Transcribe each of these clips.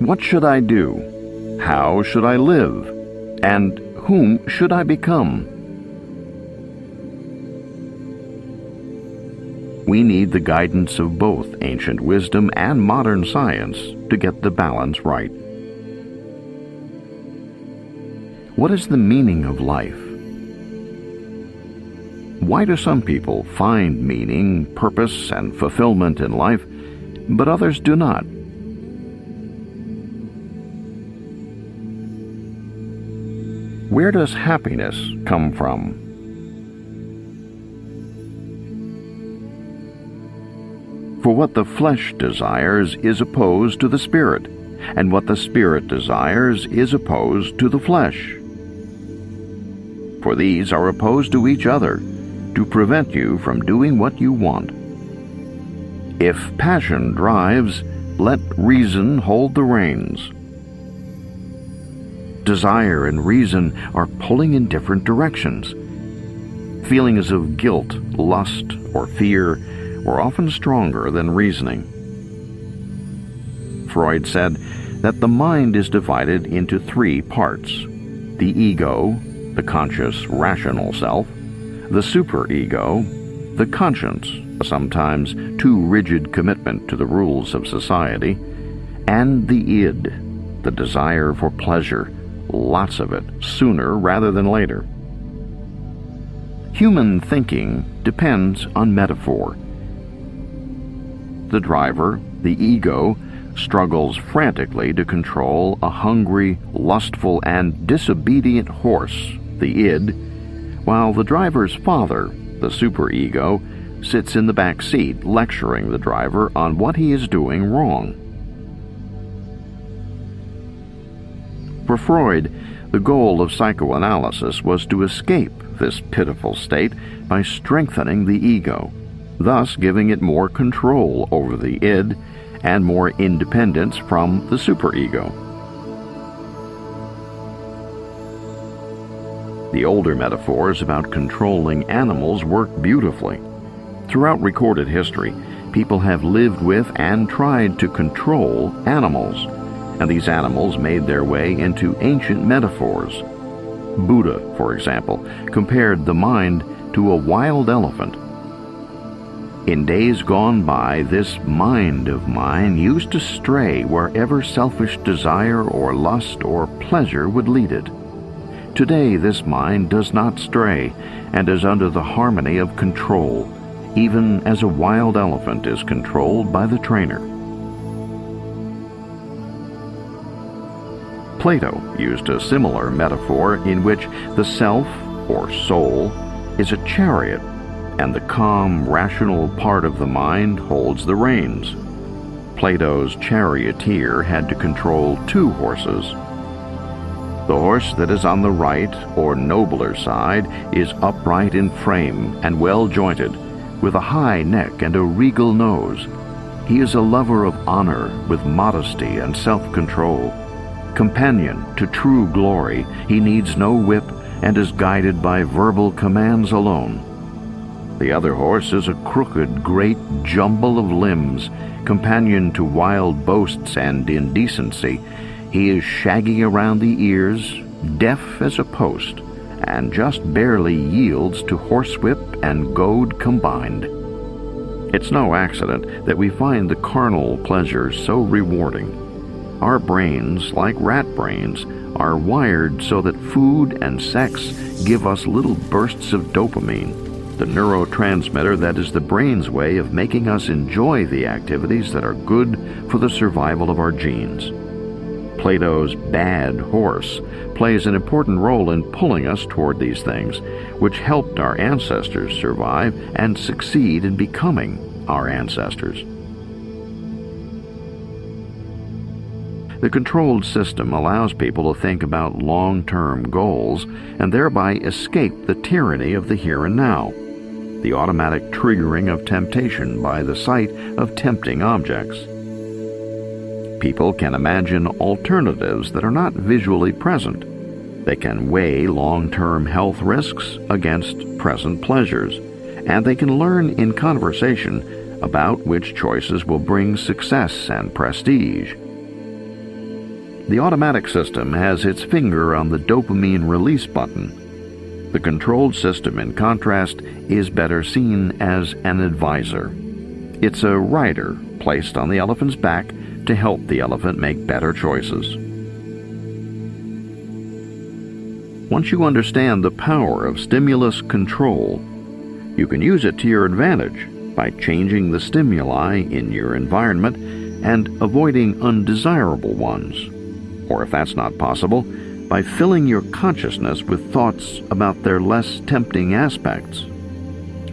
What should I do? How should I live? And whom should I become? We need the guidance of both ancient wisdom and modern science to get the balance right. What is the meaning of life? Why do some people find meaning, purpose, and fulfillment in life, but others do not? Where does happiness come from? For what the flesh desires is opposed to the spirit, and what the spirit desires is opposed to the flesh. For these are opposed to each other to prevent you from doing what you want. If passion drives, let reason hold the reins. Desire and reason are pulling in different directions. Feelings of guilt, lust, or fear were often stronger than reasoning. Freud said that the mind is divided into three parts the ego, the conscious, rational self, the superego, the conscience, a sometimes too rigid commitment to the rules of society, and the id, the desire for pleasure, lots of it, sooner rather than later. Human thinking depends on metaphor. The driver, the ego, struggles frantically to control a hungry, lustful, and disobedient horse, the id, while the driver's father, the superego, sits in the back seat lecturing the driver on what he is doing wrong. For Freud, the goal of psychoanalysis was to escape this pitiful state by strengthening the ego, thus giving it more control over the id and more independence from the superego. The older metaphors about controlling animals work beautifully. Throughout recorded history, people have lived with and tried to control animals, and these animals made their way into ancient metaphors. Buddha, for example, compared the mind to a wild elephant. In days gone by, this mind of mine used to stray wherever selfish desire or lust or pleasure would lead it. Today, this mind does not stray and is under the harmony of control, even as a wild elephant is controlled by the trainer. Plato used a similar metaphor in which the self, or soul, is a chariot, and the calm, rational part of the mind holds the reins. Plato's charioteer had to control two horses the horse that is on the right, or nobler side, is upright in frame and well jointed, with a high neck and a regal nose. He is a lover of honor with modesty and self-control. Companion to true glory, he needs no whip and is guided by verbal commands alone. The other horse is a crooked, great jumble of limbs, companion to wild boasts and indecency, he is shaggy around the ears, deaf as a post, and just barely yields to horsewhip and goad combined. It's no accident that we find the carnal pleasures so rewarding. Our brains, like rat brains, are wired so that food and sex give us little bursts of dopamine, the neurotransmitter that is the brain's way of making us enjoy the activities that are good for the survival of our genes. Plato's bad horse plays an important role in pulling us toward these things, which helped our ancestors survive and succeed in becoming our ancestors. The controlled system allows people to think about long term goals and thereby escape the tyranny of the here and now, the automatic triggering of temptation by the sight of tempting objects. People can imagine alternatives that are not visually present. They can weigh long-term health risks against present pleasures, and they can learn in conversation about which choices will bring success and prestige. The automatic system has its finger on the dopamine release button. The controlled system, in contrast, is better seen as an advisor. It's a rider placed on the elephant's back to help the elephant make better choices. Once you understand the power of stimulus control, you can use it to your advantage by changing the stimuli in your environment and avoiding undesirable ones. Or if that's not possible, by filling your consciousness with thoughts about their less tempting aspects.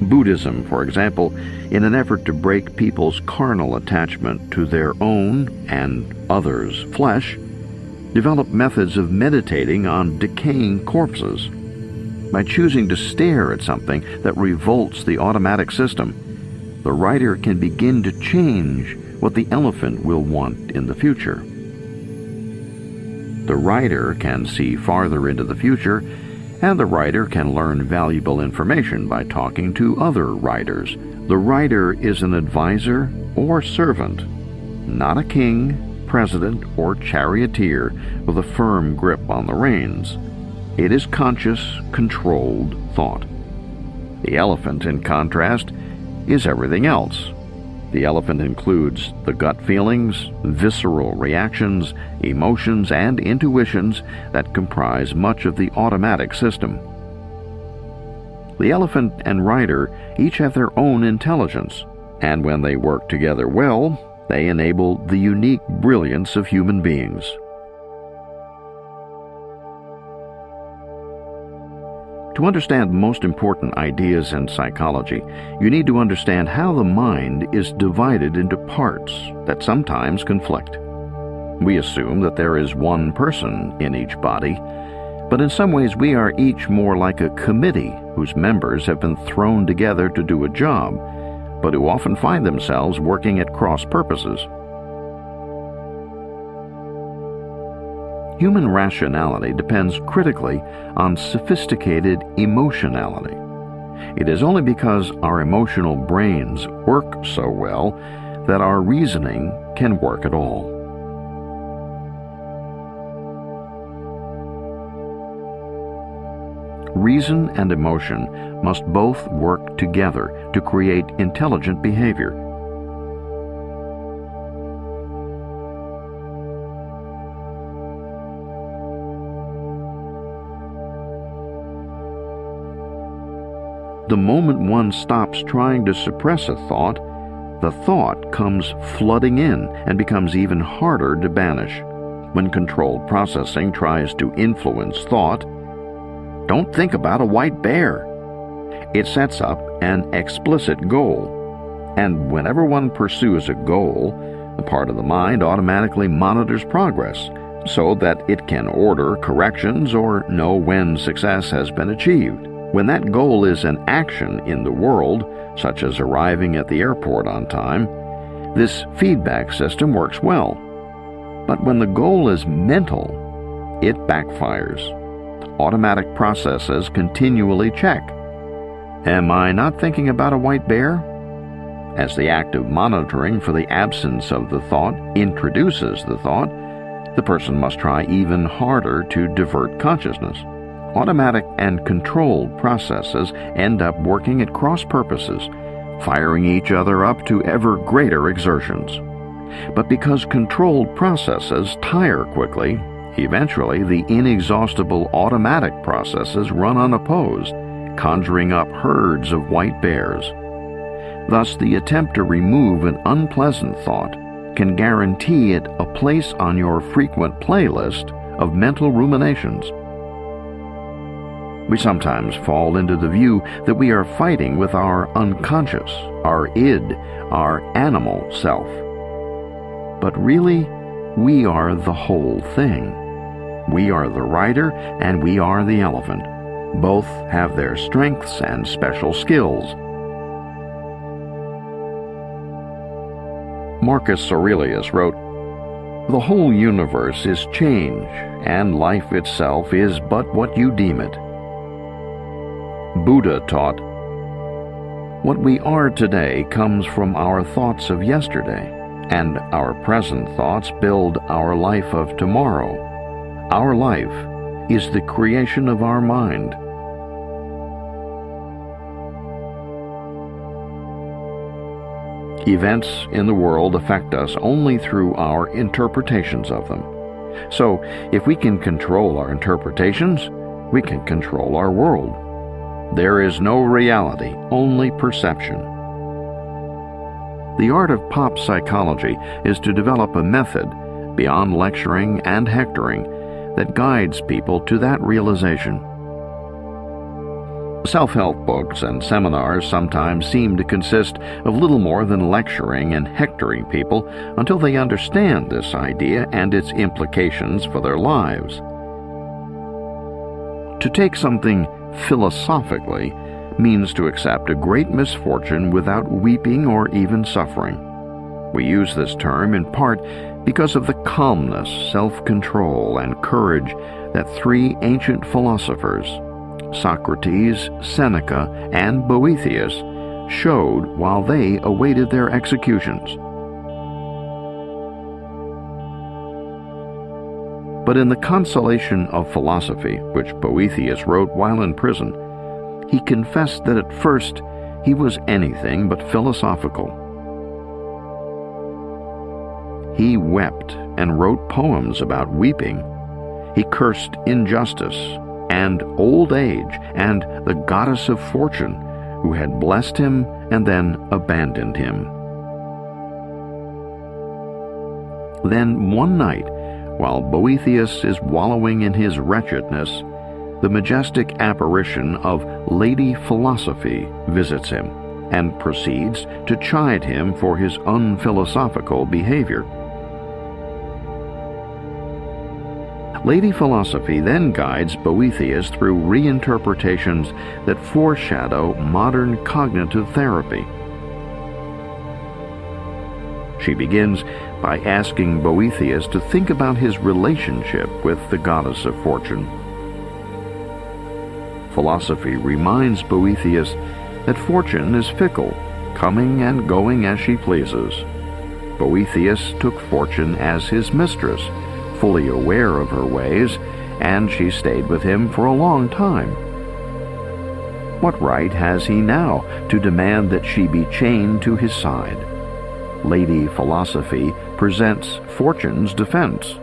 Buddhism, for example, in an effort to break people's carnal attachment to their own and others' flesh, developed methods of meditating on decaying corpses. By choosing to stare at something that revolts the automatic system, the rider can begin to change what the elephant will want in the future. The rider can see farther into the future and the rider can learn valuable information by talking to other riders. The rider is an advisor or servant, not a king, president, or charioteer with a firm grip on the reins. It is conscious, controlled thought. The elephant, in contrast, is everything else the elephant includes the gut feelings, visceral reactions, emotions, and intuitions that comprise much of the automatic system. The elephant and rider each have their own intelligence, and when they work together well, they enable the unique brilliance of human beings. To understand most important ideas in psychology, you need to understand how the mind is divided into parts that sometimes conflict. We assume that there is one person in each body, but in some ways we are each more like a committee whose members have been thrown together to do a job, but who often find themselves working at cross purposes. Human rationality depends critically on sophisticated emotionality. It is only because our emotional brains work so well that our reasoning can work at all. Reason and emotion must both work together to create intelligent behavior. The moment one stops trying to suppress a thought, the thought comes flooding in and becomes even harder to banish. When controlled processing tries to influence thought, don't think about a white bear. It sets up an explicit goal. And whenever one pursues a goal, a part of the mind automatically monitors progress so that it can order corrections or know when success has been achieved. When that goal is an action in the world, such as arriving at the airport on time, this feedback system works well. But when the goal is mental, it backfires. Automatic processes continually check. Am I not thinking about a white bear? As the act of monitoring for the absence of the thought introduces the thought, the person must try even harder to divert consciousness automatic and controlled processes end up working at cross purposes, firing each other up to ever greater exertions. But because controlled processes tire quickly, eventually the inexhaustible automatic processes run unopposed, conjuring up herds of white bears. Thus, the attempt to remove an unpleasant thought can guarantee it a place on your frequent playlist of mental ruminations. We sometimes fall into the view that we are fighting with our unconscious, our id, our animal self. But really, we are the whole thing. We are the rider and we are the elephant. Both have their strengths and special skills. Marcus Aurelius wrote, The whole universe is change, and life itself is but what you deem it. Buddha taught, What we are today comes from our thoughts of yesterday, and our present thoughts build our life of tomorrow. Our life is the creation of our mind. Events in the world affect us only through our interpretations of them. So, if we can control our interpretations, we can control our world. There is no reality, only perception. The art of pop psychology is to develop a method, beyond lecturing and hectoring, that guides people to that realization. Self help books and seminars sometimes seem to consist of little more than lecturing and hectoring people until they understand this idea and its implications for their lives. To take something philosophically means to accept a great misfortune without weeping or even suffering. We use this term in part because of the calmness, self control, and courage that three ancient philosophers, Socrates, Seneca, and Boethius showed while they awaited their executions. But in the Consolation of Philosophy, which Boethius wrote while in prison, he confessed that at first he was anything but philosophical. He wept and wrote poems about weeping. He cursed injustice and old age and the goddess of fortune who had blessed him and then abandoned him. Then one night, while Boethius is wallowing in his wretchedness, the majestic apparition of Lady Philosophy visits him and proceeds to chide him for his unphilosophical behavior. Lady Philosophy then guides Boethius through reinterpretations that foreshadow modern cognitive therapy. She begins by asking Boethius to think about his relationship with the goddess of fortune. Philosophy reminds Boethius that fortune is fickle, coming and going as she pleases. Boethius took fortune as his mistress fully aware of her ways, and she stayed with him for a long time. What right has he now to demand that she be chained to his side? Lady Philosophy presents Fortune's defense.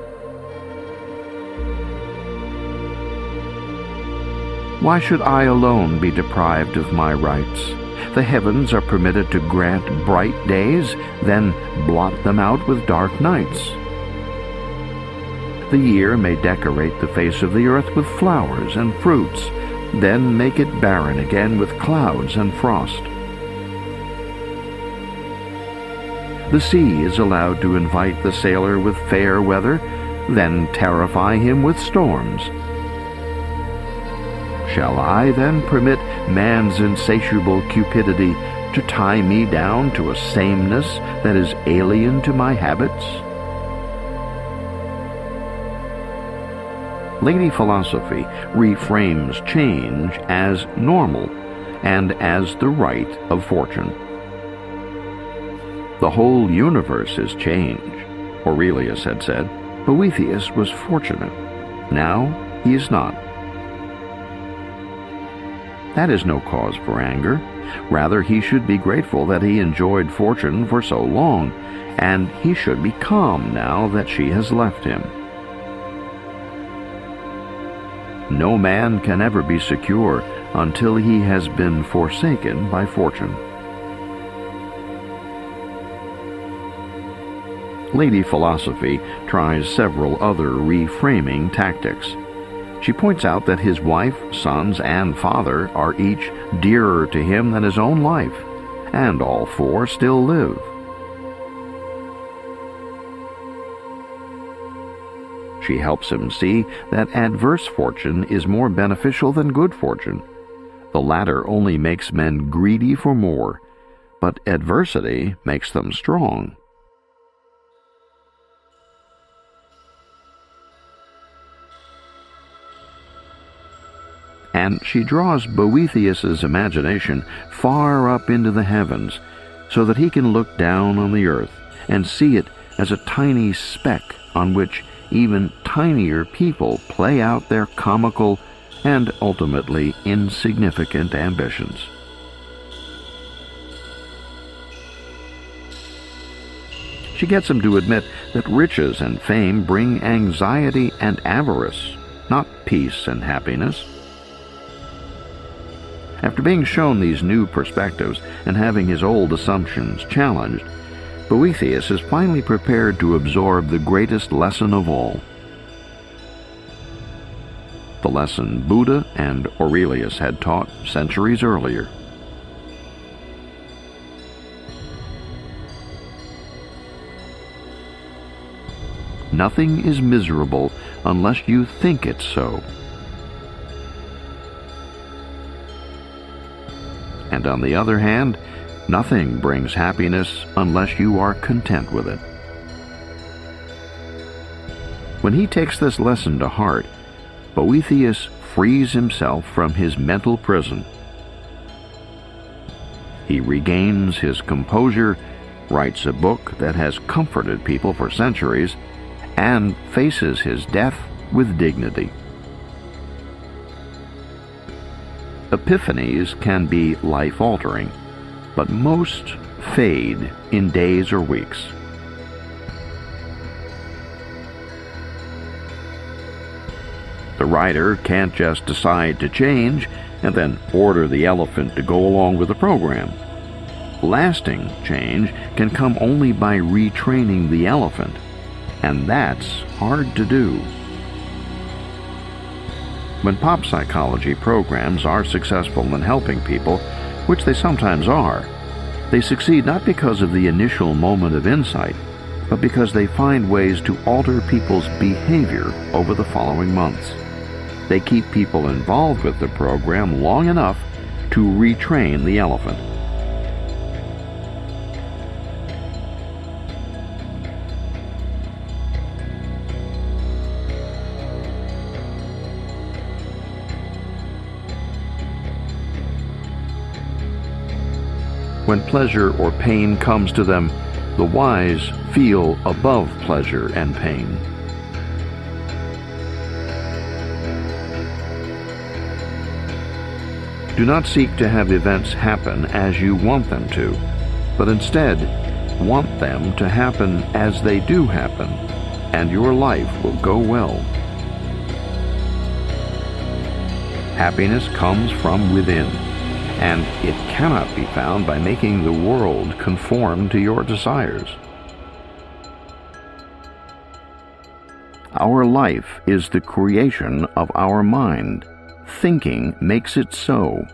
Why should I alone be deprived of my rights? The heavens are permitted to grant bright days, then blot them out with dark nights. The year may decorate the face of the earth with flowers and fruits, then make it barren again with clouds and frost. The sea is allowed to invite the sailor with fair weather, then terrify him with storms. Shall I then permit man's insatiable cupidity to tie me down to a sameness that is alien to my habits? Lady Philosophy reframes change as normal and as the right of fortune. The whole universe is change, Aurelius had said. Boethius was fortunate. Now he is not. That is no cause for anger. Rather, he should be grateful that he enjoyed fortune for so long, and he should be calm now that she has left him. No man can ever be secure until he has been forsaken by fortune. Lady Philosophy tries several other reframing tactics. She points out that his wife, sons, and father are each dearer to him than his own life, and all four still live. She helps him see that adverse fortune is more beneficial than good fortune. The latter only makes men greedy for more, but adversity makes them strong. And she draws Boethius's imagination far up into the heavens so that he can look down on the earth and see it as a tiny speck on which even tinier people play out their comical and ultimately insignificant ambitions. She gets him to admit that riches and fame bring anxiety and avarice, not peace and happiness. After being shown these new perspectives and having his old assumptions challenged, Boethius is finally prepared to absorb the greatest lesson of all. The lesson Buddha and Aurelius had taught centuries earlier. Nothing is miserable unless you think it so. And on the other hand, nothing brings happiness unless you are content with it. When he takes this lesson to heart, Boethius frees himself from his mental prison. He regains his composure, writes a book that has comforted people for centuries, and faces his death with dignity. Epiphanies can be life altering, but most fade in days or weeks. The rider can't just decide to change and then order the elephant to go along with the program. Lasting change can come only by retraining the elephant and that's hard to do. When pop psychology programs are successful in helping people, which they sometimes are, they succeed not because of the initial moment of insight, but because they find ways to alter people's behavior over the following months. They keep people involved with the program long enough to retrain the elephant. When pleasure or pain comes to them, the wise feel above pleasure and pain. Do not seek to have events happen as you want them to, but instead want them to happen as they do happen, and your life will go well. Happiness comes from within and it cannot be found by making the world conform to your desires. Our life is the creation of our mind. Thinking makes it so.